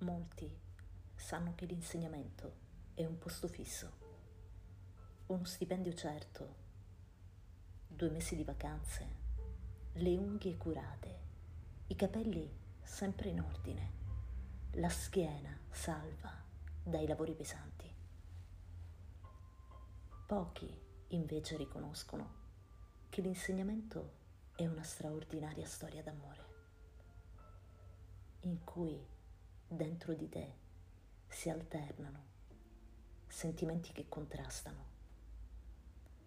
Molti sanno che l'insegnamento è un posto fisso, uno stipendio certo, due mesi di vacanze, le unghie curate, i capelli sempre in ordine, la schiena salva dai lavori pesanti. Pochi invece riconoscono che l'insegnamento è una straordinaria storia d'amore, in cui dentro di te si alternano sentimenti che contrastano,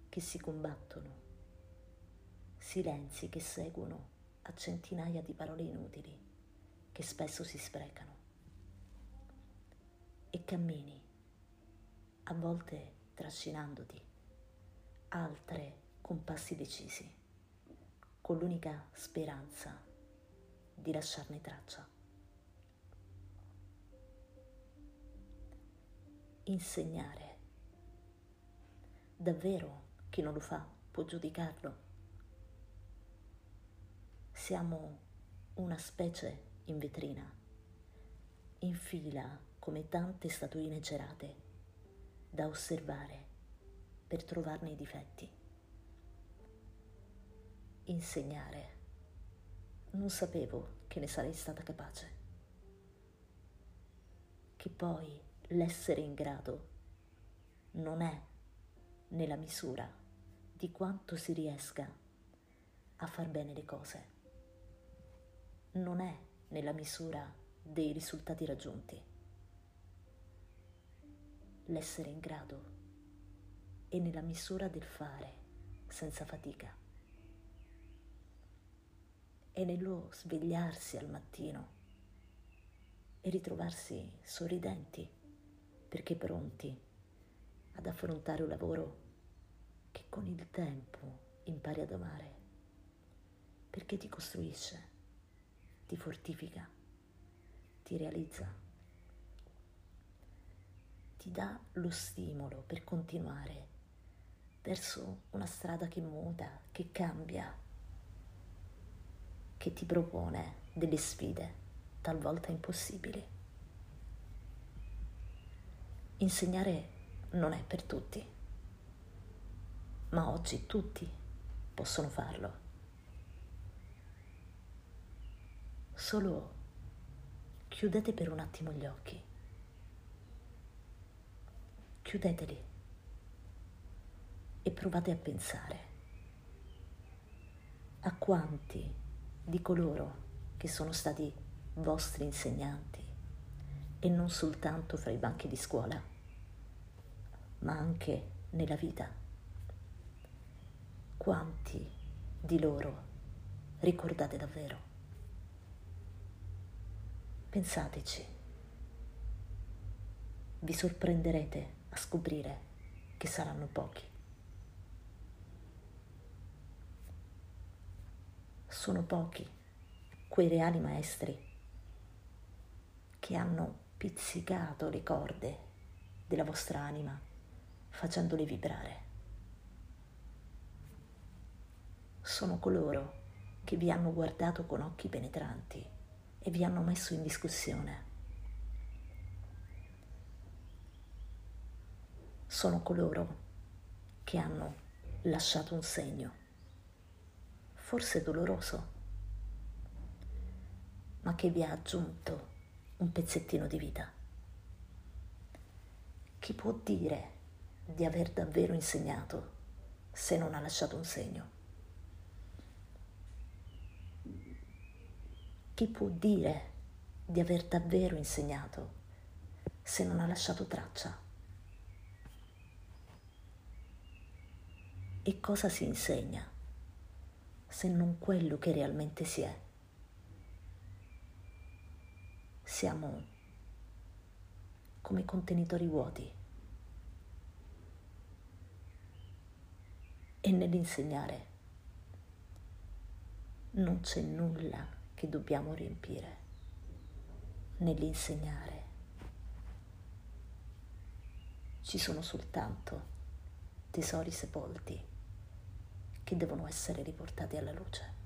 che si combattono, silenzi che seguono a centinaia di parole inutili che spesso si sprecano e cammini, a volte trascinandoti, altre con passi decisi, con l'unica speranza di lasciarne traccia. Insegnare. Davvero chi non lo fa può giudicarlo. Siamo una specie in vetrina, in fila come tante statuine cerate, da osservare per trovarne i difetti. Insegnare. Non sapevo che ne sarei stata capace. Che poi l'essere in grado non è nella misura di quanto si riesca a far bene le cose, non è nella misura dei risultati raggiunti. L'essere in grado è nella misura del fare senza fatica. È nello svegliarsi al mattino e ritrovarsi sorridenti perché pronti ad affrontare un lavoro che con il tempo impari ad amare, perché ti costruisce, ti fortifica, ti realizza, ti dà lo stimolo per continuare verso una strada che muta, che cambia, che ti propone delle sfide talvolta impossibili. Insegnare non è per tutti, ma oggi tutti possono farlo. Solo chiudete per un attimo gli occhi. Chiudeteli e provate a pensare a quanti di coloro che sono stati vostri insegnanti e non soltanto fra i banchi di scuola ma anche nella vita. Quanti di loro ricordate davvero? Pensateci. Vi sorprenderete a scoprire che saranno pochi. Sono pochi quei reali maestri che hanno pizzicato le corde della vostra anima facendoli vibrare. Sono coloro che vi hanno guardato con occhi penetranti e vi hanno messo in discussione. Sono coloro che hanno lasciato un segno, forse doloroso, ma che vi ha aggiunto un pezzettino di vita. Chi può dire di aver davvero insegnato se non ha lasciato un segno? Chi può dire di aver davvero insegnato se non ha lasciato traccia? E cosa si insegna se non quello che realmente si è? Siamo come contenitori vuoti e nell'insegnare non c'è nulla che dobbiamo riempire. Nell'insegnare ci sono soltanto tesori sepolti che devono essere riportati alla luce.